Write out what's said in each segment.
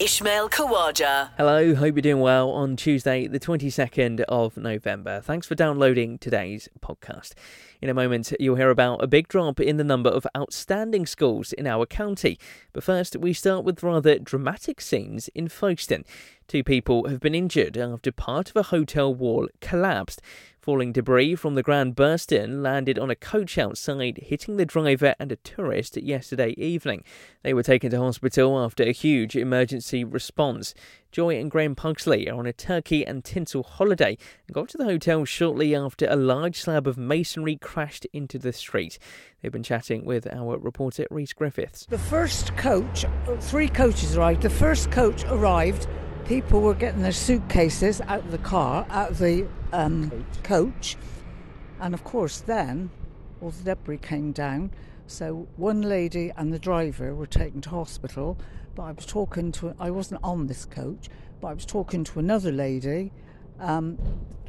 Ishmael Kawaja. Hello, hope you're doing well on Tuesday, the 22nd of November. Thanks for downloading today's podcast. In a moment, you'll hear about a big drop in the number of outstanding schools in our county. But first, we start with rather dramatic scenes in Folkestone. Two people have been injured after part of a hotel wall collapsed. Falling debris from the Grand Burstin landed on a coach outside, hitting the driver and a tourist yesterday evening. They were taken to hospital after a huge emergency response. Joy and Graham Pugsley are on a turkey and tinsel holiday and got to the hotel shortly after a large slab of masonry crashed into the street. They've been chatting with our reporter Rhys Griffiths. The first coach, three coaches arrived. The first coach arrived people were getting their suitcases out of the car, out of the um, coach. And of course, then all the debris came down. So one lady and the driver were taken to hospital. But I was talking to, I wasn't on this coach, but I was talking to another lady um,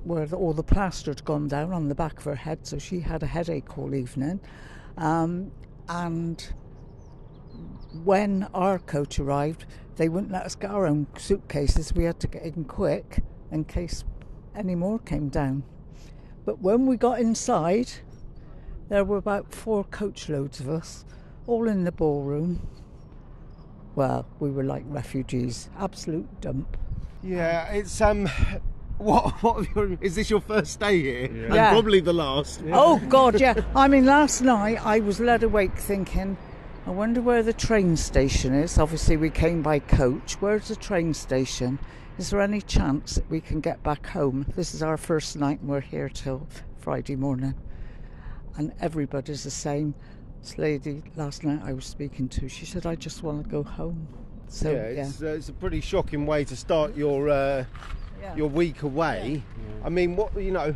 where the, all the plaster had gone down on the back of her head. So she had a headache all evening. Um, and when our coach arrived, they wouldn't let us get our own suitcases. We had to get in quick in case any more came down. But when we got inside, there were about four coach loads of us, all in the ballroom. Well, we were like refugees, absolute dump. Yeah, it's um. What, what is this your first day here? Yeah. And Yeah. probably the last. Oh God, yeah. I mean, last night I was led awake thinking, I wonder where the train station is. Obviously, we came by coach. Where's the train station? Is there any chance that we can get back home? This is our first night and we're here till Friday morning. And everybody's the same. This lady last night I was speaking to, she said, I just want to go home. So, yeah, yeah. it's, Uh, it's a pretty shocking way to start your uh, Yeah. your week away. I mean, what you know.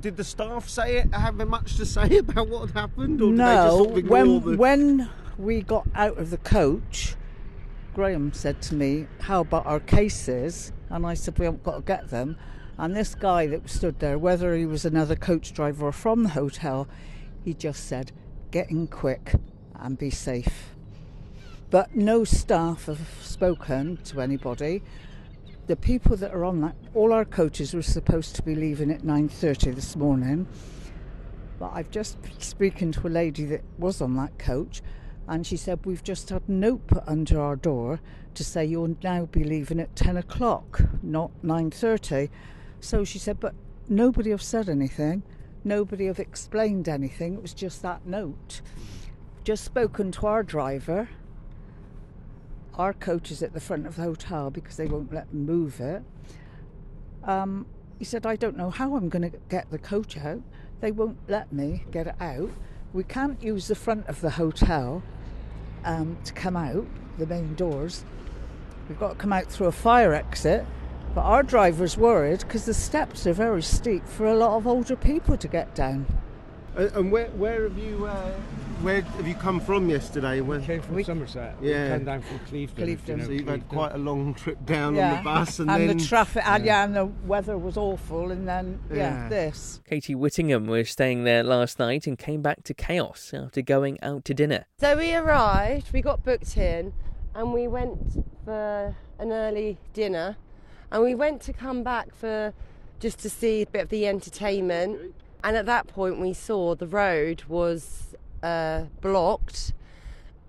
Did the staff say it? Have much to say about what happened, or did they just no, sort of when the... when we got out of the coach, Graham said to me, "How about our cases?" And I said, "We haven't got to get them." And this guy that stood there, whether he was another coach driver or from the hotel, he just said, "Get in quick and be safe." But no staff have spoken to anybody. The people that are on that, all our coaches were supposed to be leaving at 9:30 this morning. But I've just been speaking to a lady that was on that coach, and she said we've just had a note put under our door to say you'll now be leaving at ten o'clock, not nine thirty. So she said, but nobody have said anything, nobody have explained anything. It was just that note. Just spoken to our driver. Our coach is at the front of the hotel because they won't let them move it. Um, he said, I don't know how I'm going to get the coach out. They won't let me get it out. We can't use the front of the hotel um, to come out, the main doors. We've got to come out through a fire exit. But our driver's worried because the steps are very steep for a lot of older people to get down. Uh, and where where have you uh, where have you come from yesterday? Where, came from We- Somerset. Yeah. We came down from Clevedon. Clevedon. you know, so you've had quite a long trip down on the bus, and, then the traffic, and yeah, and the weather was awful, and then yeah, Yeah. this. Katie Whittingham was staying there last night and came back to chaos after going out to dinner. So we arrived, we got booked in, and we went for an early dinner, and we went to come back for just to see a bit of the entertainment. And at that point, we saw the road was uh, blocked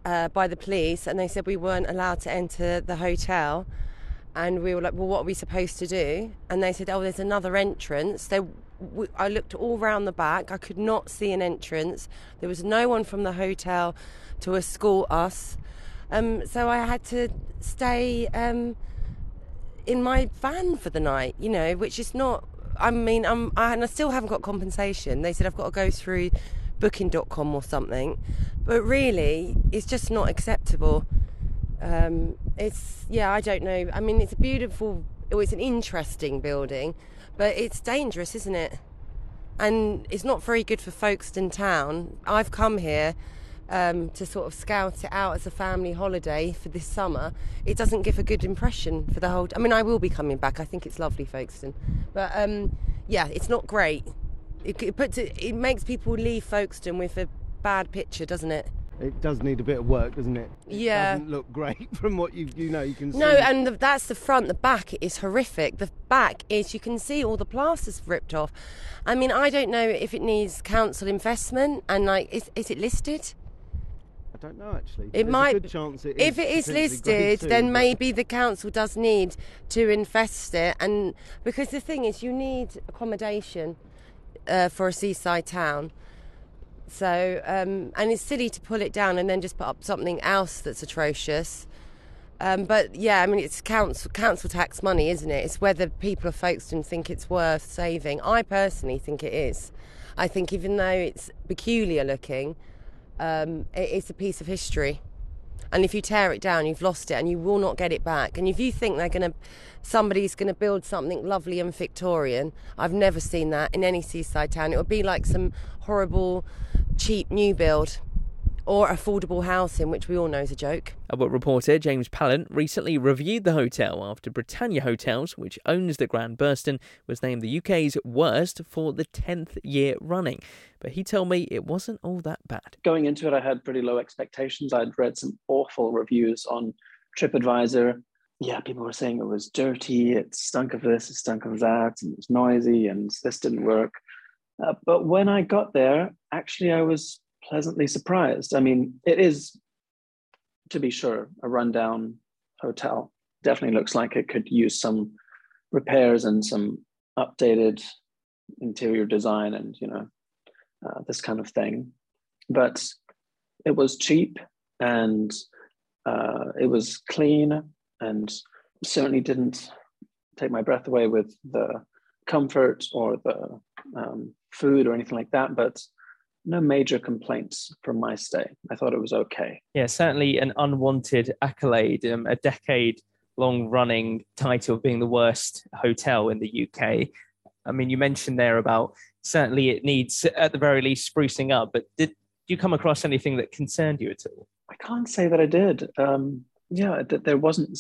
uh, by the police, and they said we weren't allowed to enter the hotel. And we were like, "Well, what are we supposed to do?" And they said, "Oh, there's another entrance." There, I looked all round the back. I could not see an entrance. There was no one from the hotel to escort us. Um, so I had to stay um, in my van for the night. You know, which is not. I mean, I'm, I, and I still haven't got compensation. They said I've got to go through Booking.com or something, but really, it's just not acceptable. Um, it's yeah, I don't know. I mean, it's a beautiful. Oh, it's an interesting building, but it's dangerous, isn't it? And it's not very good for Folkestone town. I've come here um, to sort of scout it out as a family holiday for this summer, it doesn't give a good impression for the whole. I mean, I will be coming back. I think it's lovely, Folkestone, but um, yeah, it's not great. It, it puts it, it makes people leave Folkestone with a bad picture, doesn't it? It does need a bit of work, doesn't it? it Yeah. doesn't look great from what you you know you can see. No, and the, that's the front. The back is horrific. The back is you can see all the plasters ripped off. I mean, I don't know if it needs council investment and like is is it listed? I don't know actually. It There's might. A good chance it if it is listed, two, then maybe the council does need to invest it, and because the thing is, you need accommodation uh, for a seaside town. So, um, and it's silly to pull it down and then just put up something else that's atrocious. Um, but yeah, I mean, it's council council tax money, isn't it? It's whether people of Folkestone think it's worth saving. I personally think it is. I think even though it's peculiar looking, um, it, it's a piece of history. And if you tear it down, you've lost it, and you will not get it back. And if you think they're going to, somebody's going to build something lovely and Victorian, I've never seen that in any seaside town. It would be like some horrible, cheap new build, or affordable housing, which we all know is a joke. Albert reporter James Pallant recently reviewed the hotel after Britannia Hotels, which owns the Grand Burstin, was named the UK's worst for the 10th year running. But he told me it wasn't all that bad. going into it, I had pretty low expectations. I'd read some awful reviews on TripAdvisor. Yeah, people were saying it was dirty, it stunk of this, it stunk of that, and it was noisy, and this didn't work. Uh, but when I got there, actually, I was pleasantly surprised. I mean, it is, to be sure, a rundown hotel. Definitely looks like it could use some repairs and some updated interior design and, you know, uh, this kind of thing. But it was cheap and uh, it was clean and certainly didn't take my breath away with the comfort or the um, food or anything like that. But no major complaints from my stay. I thought it was okay. Yeah, certainly an unwanted accolade, um, a decade long running title of being the worst hotel in the UK. I mean, you mentioned there about certainly it needs, at the very least, sprucing up, but did you come across anything that concerned you at all? I can't say that I did. Um, yeah, th- there wasn't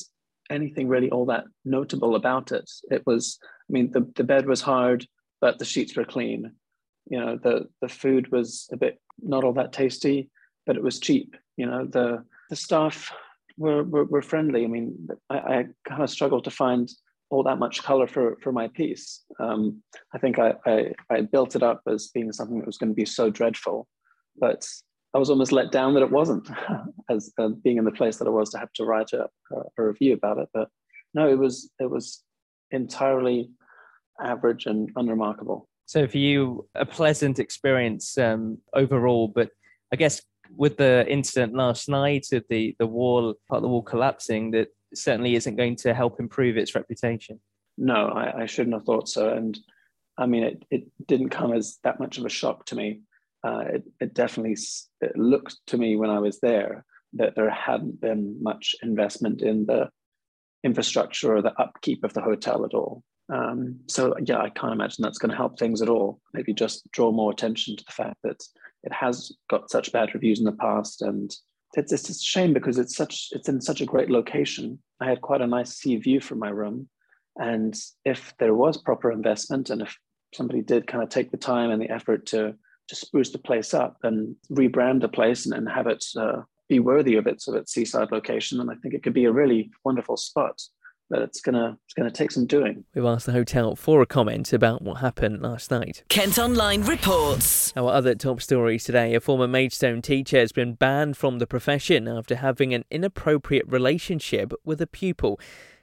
anything really all that notable about it. It was, I mean, the, the bed was hard, but the sheets were clean. You know, the the food was a bit not all that tasty, but it was cheap. You know, the the staff were were, were friendly. I mean, I, I kind of struggled to find all that much color for for my piece. Um, I think I, I I built it up as being something that was going to be so dreadful, but I was almost let down that it wasn't, as uh, being in the place that I was to have to write a, a review about it. But no, it was it was entirely average and unremarkable. So for you, a pleasant experience um, overall, but I guess with the incident last night of the the wall, part of the wall collapsing, that certainly isn't going to help improve its reputation. No, I, I shouldn't have thought so. And I mean, it, it didn't come as that much of a shock to me. Uh, it, it definitely it looked to me when I was there that there hadn't been much investment in the infrastructure or the upkeep of the hotel at all. Um, so yeah, I can't imagine that's going to help things at all. Maybe just draw more attention to the fact that it has got such bad reviews in the past, and it's, it's a shame because it's such it's in such a great location. I had quite a nice sea view from my room, and if there was proper investment, and if somebody did kind of take the time and the effort to to spruce the place up and rebrand the place and, and have it uh, be worthy of its of its seaside location, then I think it could be a really wonderful spot. But it's gonna it's gonna take some doing. We've asked the hotel for a comment about what happened last night. Kent Online reports. Our other top stories today a former Maidstone teacher has been banned from the profession after having an inappropriate relationship with a pupil.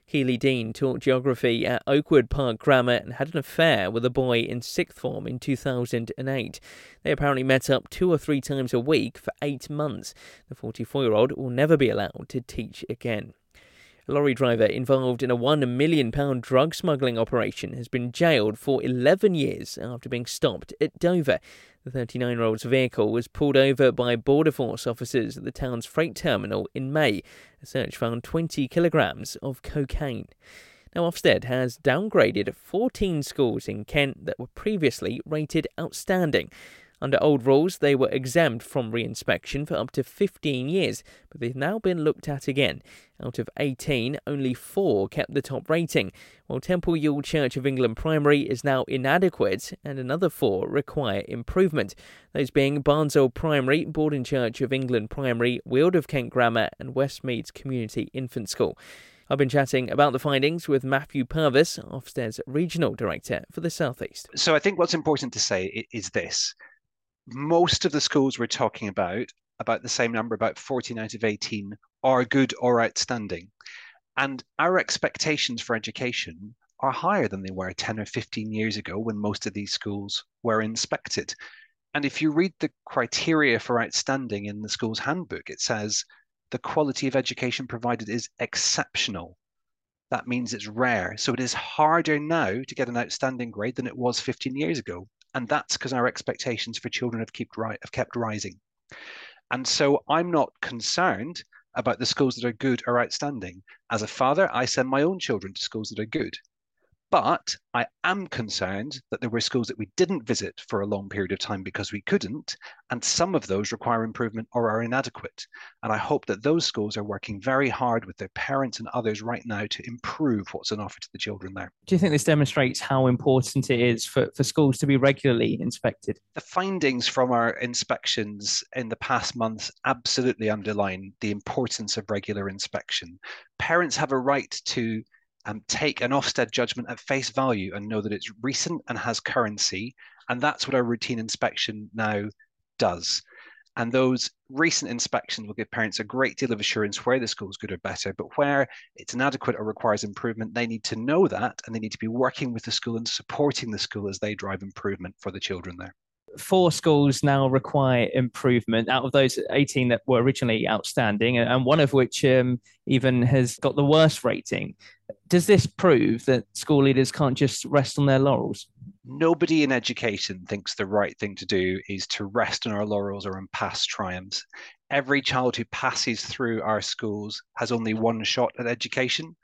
Keely Dean taught geography at Oakwood Park Grammar and had an affair with a boy in sixth form in 2008. They apparently met up two or three times a week for eight months. The 44 year old will never be allowed to teach again. A lorry driver involved in a £1 million drug smuggling operation has been jailed for 11 years after being stopped at Dover. The 39 year old's vehicle was pulled over by Border Force officers at the town's freight terminal in May. A search found 20 kilograms of cocaine. Now, Ofsted has downgraded 14 schools in Kent that were previously rated outstanding. Under old rules, they were exempt from re inspection for up to 15 years, but they've now been looked at again. Out of 18, only four kept the top rating, while Temple Ewell Church of England Primary is now inadequate and another four require improvement. Those being Barnsole Primary, Borden Church of England Primary, Weald of Kent Grammar, and Westmeads Community Infant School. I've been chatting about the findings with Matthew Purvis, Ofsted's Regional Director for the South East. So I think what's important to say is this. Most of the schools we're talking about, about the same number, about 14 out of 18, are good or outstanding. And our expectations for education are higher than they were 10 or 15 years ago when most of these schools were inspected. And if you read the criteria for outstanding in the school's handbook, it says the quality of education provided is exceptional. That means it's rare. So it is harder now to get an outstanding grade than it was 15 years ago. And that's because our expectations for children have kept, ri- have kept rising. And so I'm not concerned about the schools that are good or outstanding. As a father, I send my own children to schools that are good. But I am concerned that there were schools that we didn't visit for a long period of time because we couldn't, and some of those require improvement or are inadequate. And I hope that those schools are working very hard with their parents and others right now to improve what's on offer to the children there. Do you think this demonstrates how important it is for, for schools to be regularly inspected? The findings from our inspections in the past months absolutely underline the importance of regular inspection. Parents have a right to um, take an Ofsted judgment at face value and know that it's recent and has currency. And that's what our routine inspection now does. And those recent inspections will give parents a great deal of assurance where the school is good or better, but where it's inadequate or requires improvement, they need to know that and they need to be working with the school and supporting the school as they drive improvement for the children there four schools now require improvement out of those 18 that were originally outstanding, and one of which um, even has got the worst rating. Does this prove that school leaders can't just rest on their laurels? Nobody in education thinks the right thing to do is to rest on our laurels or on past triumphs. Every child who passes through our schools has only one shot at education.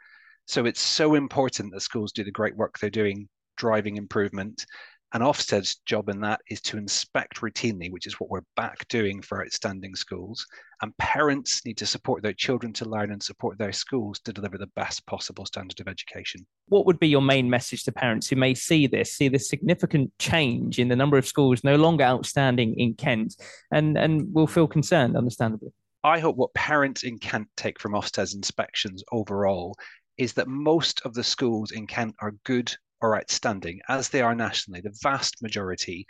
So it's so important that schools do the great work they're doing driving improvement and Ofsted's job in that is to inspect routinely, which is what we're back doing for outstanding schools. And parents need to support their children to learn and support their schools to deliver the best possible standard of education. What would be your main message to parents who may see this, see this significant change in the number of schools no longer outstanding in Kent and, and will feel concerned, understandably? I hope what parents in Kent take from Ofsted's inspections overall is that most of the schools in Kent are good are outstanding, as they are nationally, the vast majority.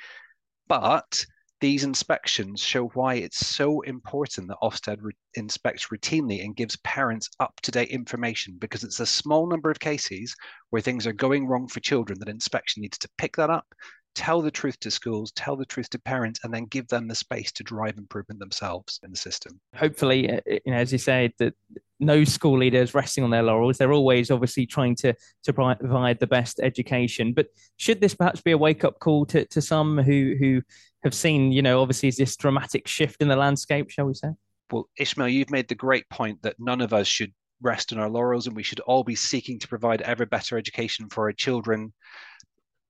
But these inspections show why it's so important that Ofsted re- inspects routinely and gives parents up to date information because it's a small number of cases where things are going wrong for children that inspection needs to pick that up, tell the truth to schools, tell the truth to parents, and then give them the space to drive improvement themselves in the system. Hopefully, uh, you know, as you said, that no school leaders resting on their laurels. They're always obviously trying to to provide the best education. But should this perhaps be a wake up call to, to some who who have seen, you know, obviously this dramatic shift in the landscape, shall we say? Well, Ishmael, you've made the great point that none of us should rest on our laurels and we should all be seeking to provide ever better education for our children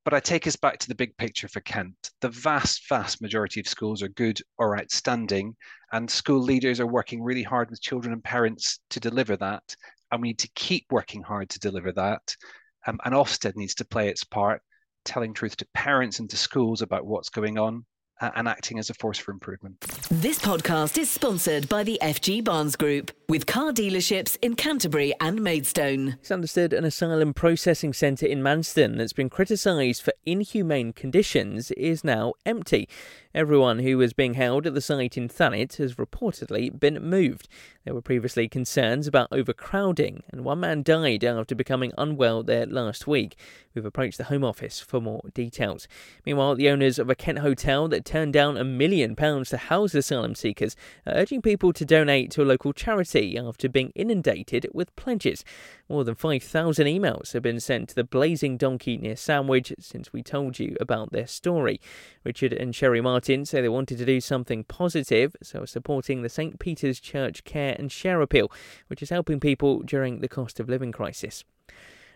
but I take us back to the big picture for Kent. The vast, vast majority of schools are good or outstanding, and school leaders are working really hard with children and parents to deliver that. And we need to keep working hard to deliver that. Um, and Ofsted needs to play its part, telling truth to parents and to schools about what's going on uh, and acting as a force for improvement. This podcast is sponsored by the FG Barnes Group with car dealerships in Canterbury and Maidstone. It's understood an asylum processing centre in Manston that's been criticised for inhumane conditions is now empty. Everyone who was being held at the site in Thanet has reportedly been moved. There were previously concerns about overcrowding, and one man died after becoming unwell there last week. We've approached the Home Office for more details. Meanwhile, the owners of a Kent hotel that turned down a million pounds to house asylum seekers are urging people to donate to a local charity after being inundated with pledges. More than 5,000 emails have been sent to the Blazing Donkey near Sandwich since we told you about their story. Richard and Sherry Martin say they wanted to do something positive, so supporting the St. Peter's Church Care and Share Appeal, which is helping people during the cost of living crisis.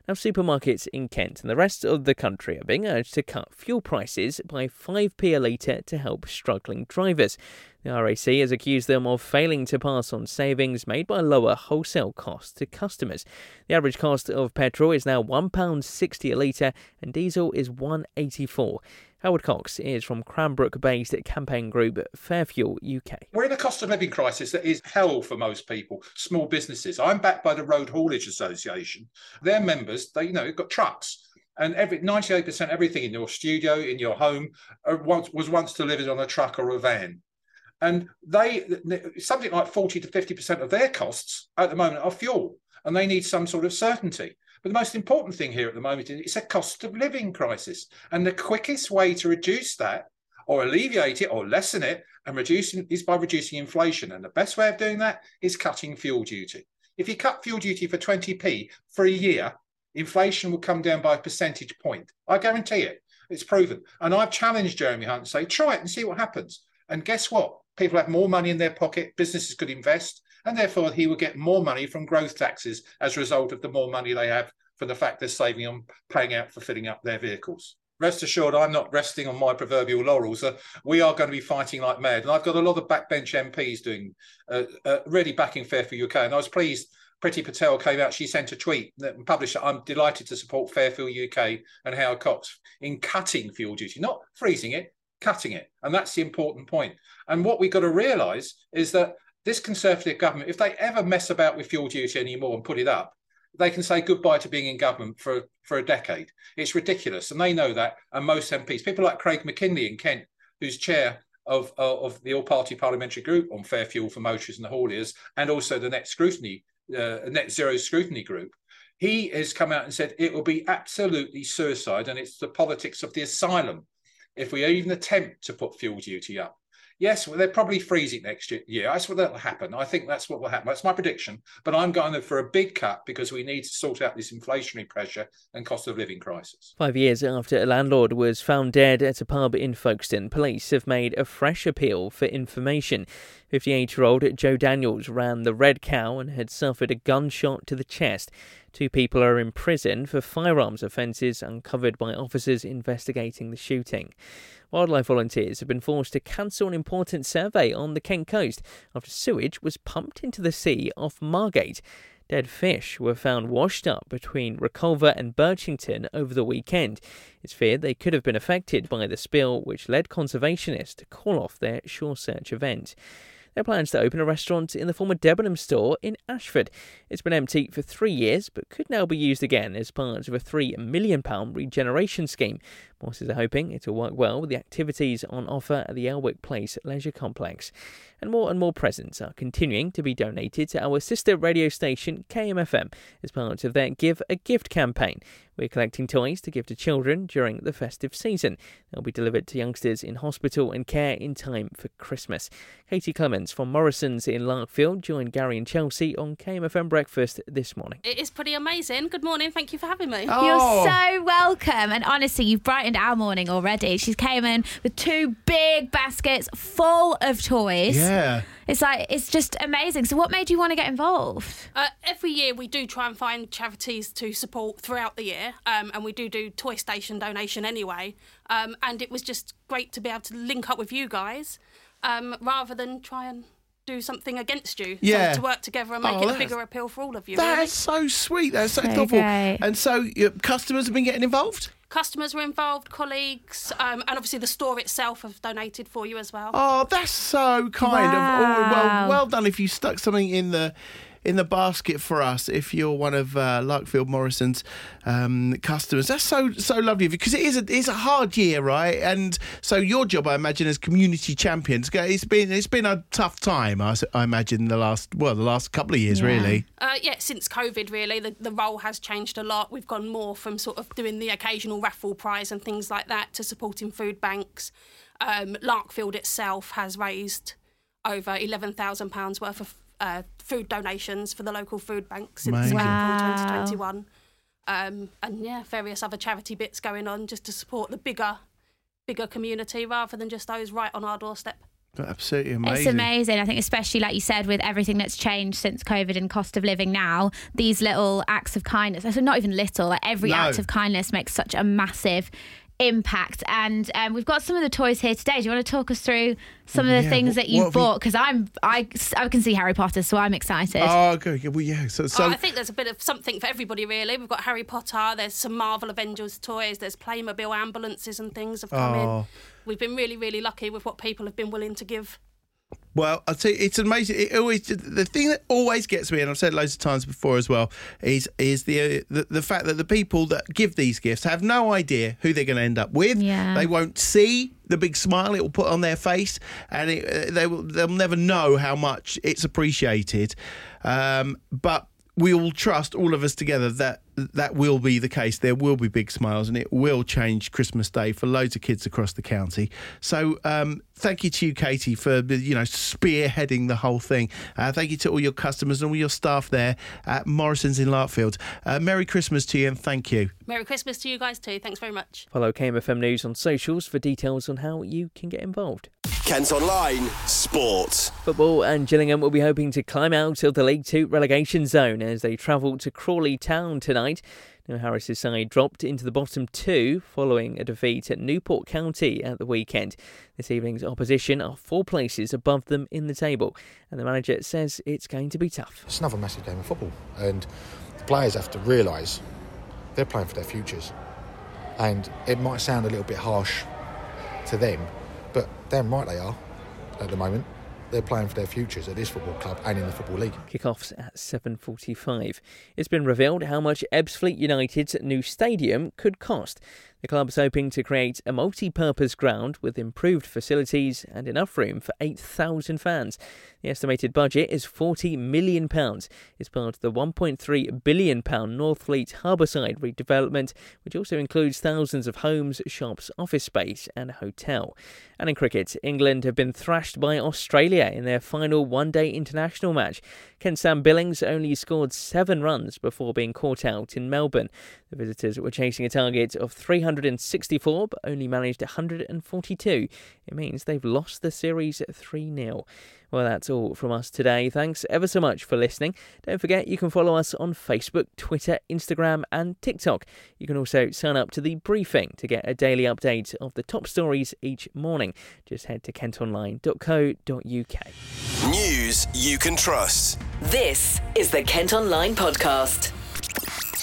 Now, supermarkets in Kent and the rest of the country are being urged to cut fuel prices by 5p a litre to help struggling drivers. The RAC has accused them of failing to pass on savings made by lower wholesale costs to customers. The average cost of petrol is now £1.60 a litre and diesel is 1.84. Howard Cox is from Cranbrook based campaign group Fairfuel UK. We're in a cost of living crisis that is hell for most people, small businesses. I'm backed by the Road Haulage Association. Their members, they you know, got trucks. And every 98% everything in your studio, in your home, uh, was once delivered on a truck or a van. And they something like 40 to 50% of their costs at the moment are fuel. And they need some sort of certainty. But the most important thing here at the moment is it's a cost of living crisis. And the quickest way to reduce that or alleviate it or lessen it and reducing is by reducing inflation. And the best way of doing that is cutting fuel duty. If you cut fuel duty for 20p for a year, inflation will come down by a percentage point. I guarantee it. It's proven. And I've challenged Jeremy Hunt to say, try it and see what happens. And guess what? People have more money in their pocket, businesses could invest, and therefore he will get more money from growth taxes as a result of the more money they have for the fact they're saving on paying out for filling up their vehicles. Rest assured, I'm not resting on my proverbial laurels. Uh, we are going to be fighting like mad, and I've got a lot of backbench MPs doing uh, uh, really backing Fair Fuel UK, and I was pleased. Priti Patel came out. She sent a tweet that published. I'm delighted to support Fair Fuel UK and Howard Cox in cutting fuel duty, not freezing it, cutting it, and that's the important point. And what we've got to realise is that this Conservative government, if they ever mess about with fuel duty anymore and put it up, they can say goodbye to being in government for, for a decade. It's ridiculous. And they know that. And most MPs, people like Craig Mackinlay in Kent, who's chair of, uh, of the all party parliamentary group on fair fuel for motorists and the hauliers, and also the net scrutiny, uh, net zero scrutiny group. He has come out and said it will be absolutely suicide and it's the politics of the asylum if we even attempt to put fuel duty up. Yes, well, they're probably freezing next year. That's what that'll happen. I think that's what will happen. That's my prediction. But I'm going for a big cut because we need to sort out this inflationary pressure and cost of living crisis. Five years after a landlord was found dead at a pub in Folkestone, police have made a fresh appeal for information. 58 year old Joe Daniels ran the Red Cow and had suffered a gunshot to the chest. Two people are in prison for firearms offences uncovered by officers investigating the shooting. Wildlife volunteers have been forced to cancel an important survey on the Kent coast after sewage was pumped into the sea off Margate. Dead fish were found washed up between Reculver and Birchington over the weekend. It's feared they could have been affected by the spill, which led conservationists to call off their shore search event. There plans to open a restaurant in the former Debenham store in Ashford. It's been empty for three years, but could now be used again as part of a £3 million regeneration scheme. Bosses are hoping it will work well with the activities on offer at the Elwick Place Leisure Complex. And more and more presents are continuing to be donated to our sister radio station KMFM as part of their Give a Gift campaign. We're collecting toys to give to children during the festive season. They'll be delivered to youngsters in hospital and care in time for Christmas. Katy Clements from Morrison's in Larkfield joined Garry and Chelsea on KMFM Breakfast this morning. It is pretty amazing. Good morning. Thank you for having me. Oh. You're so welcome. And honestly, you've brightened our morning already. She came in with two big baskets full of toys. Yeah. It's like it's just amazing. So, what made you want to get involved? Uh, every year we do try and find charities to support throughout the year, um, and we do do toy station donation anyway. Um, and it was just great to be able to link up with you guys, um, rather than try and do something against you. Yeah. So to work together and make Oh, it a bigger appeal for all of you. That's really. so sweet. That's so So thoughtful. great. And so, your customers have been getting involved. Customers were involved, colleagues, um, and obviously the store itself have donated for you as well. Oh, that's so kind of. Oh, well, well done. If you stuck something in the in the basket for us, if you're one of uh, Larkfield Morrison's um, customers, that's so so lovely of you because it is a it's a hard year, right? And so your job, I imagine, as community champions, it's been it's been a tough time. I, I imagine the last well the last couple of years, Yeah. really. Uh, yeah, since COVID, really, the, the role has changed a lot. We've gone more from sort of doing the occasional raffle prize and things like that to supporting food banks. Um, Larkfield itself has raised over £11,000 worth of uh, food donations for the local food bank since Amazing. April Wow. 2021. Um, and yeah, various other charity bits going on just to support the bigger, bigger community rather than just those right on our doorstep. Absolutely amazing. It's amazing. I think, especially like you said, with everything that's changed since COVID and cost of living now, these little acts of kindness, so not even little, like every No. act of kindness makes such a massive impact. And um, we've got some of the toys here today. Do you want to talk us through some of the Yeah, things what- that you've have we- bought? Because I'm, I, I can see Harry Potter, so I'm excited. Oh, good. Yeah, Well, yeah. So, so oh, I think there's a bit of something for everybody, really. We've got Harry Potter, there's some Marvel Avengers toys, there's Playmobil ambulances and things have come Oh. in. We've been really, really lucky with what people have been willing to give. Well, I tell you, it's amazing. It always the thing that always gets me, and I've said loads of times before as well, is is the uh, the, the fact that the people that give these gifts have no idea who they're going to end up with. Yeah. They won't see the big smile it will put on their face, and it, uh, they will they'll never know how much it's appreciated. Um, but we all trust all of us together that that will be the case. There will be big smiles, and it will change Christmas Day for loads of kids across the county. So, um, thank you to you, Katy, for you know spearheading the whole thing. Uh, thank you to all your customers and all your staff there at Morrison's in Larkfield. Uh, Merry Christmas to you, and thank you. Merry Christmas to you guys too. Thanks very much. Follow KMFM News on socials for details on how you can get involved. Kent Online Sport. Football and Gillingham will be hoping to climb out of the League Two relegation zone as they travel to Crawley Town tonight. Now Harris's side dropped into the bottom two following a defeat at Newport County at the weekend. This evening's opposition are four places above them in the table, and the manager says it's going to be tough. It's another massive game of football, and the players have to realise they're playing for their futures. And it might sound a little bit harsh to them, but damn right they are at the moment. They're playing for their futures at this football club and in the Football League. Kickoffs at 7:45. It's been revealed how much Ebbsfleet United's new stadium could cost. The club's hoping to create a multi-purpose ground with improved facilities and enough room for 8,000 fans. The estimated budget is 40 million pounds. It's part of the 1.3 billion pound Northfleet Harbourside redevelopment, which also includes thousands of homes, shops, office space, and a hotel. And in cricket, England have been thrashed by Australia in their final one-day international match. Kent's Sam Billings only scored seven runs before being caught out in Melbourne. The visitors were chasing a target of 364 but only managed 142. It means they've lost the series 3 0. Well, that's all from us today. Thanks ever so much for listening. Don't forget you can follow us on Facebook, Twitter, Instagram, and TikTok. You can also sign up to the briefing to get a daily update of the top stories each morning. Just head to kentonline.co.uk. News you can trust. This is the Kent Online Podcast.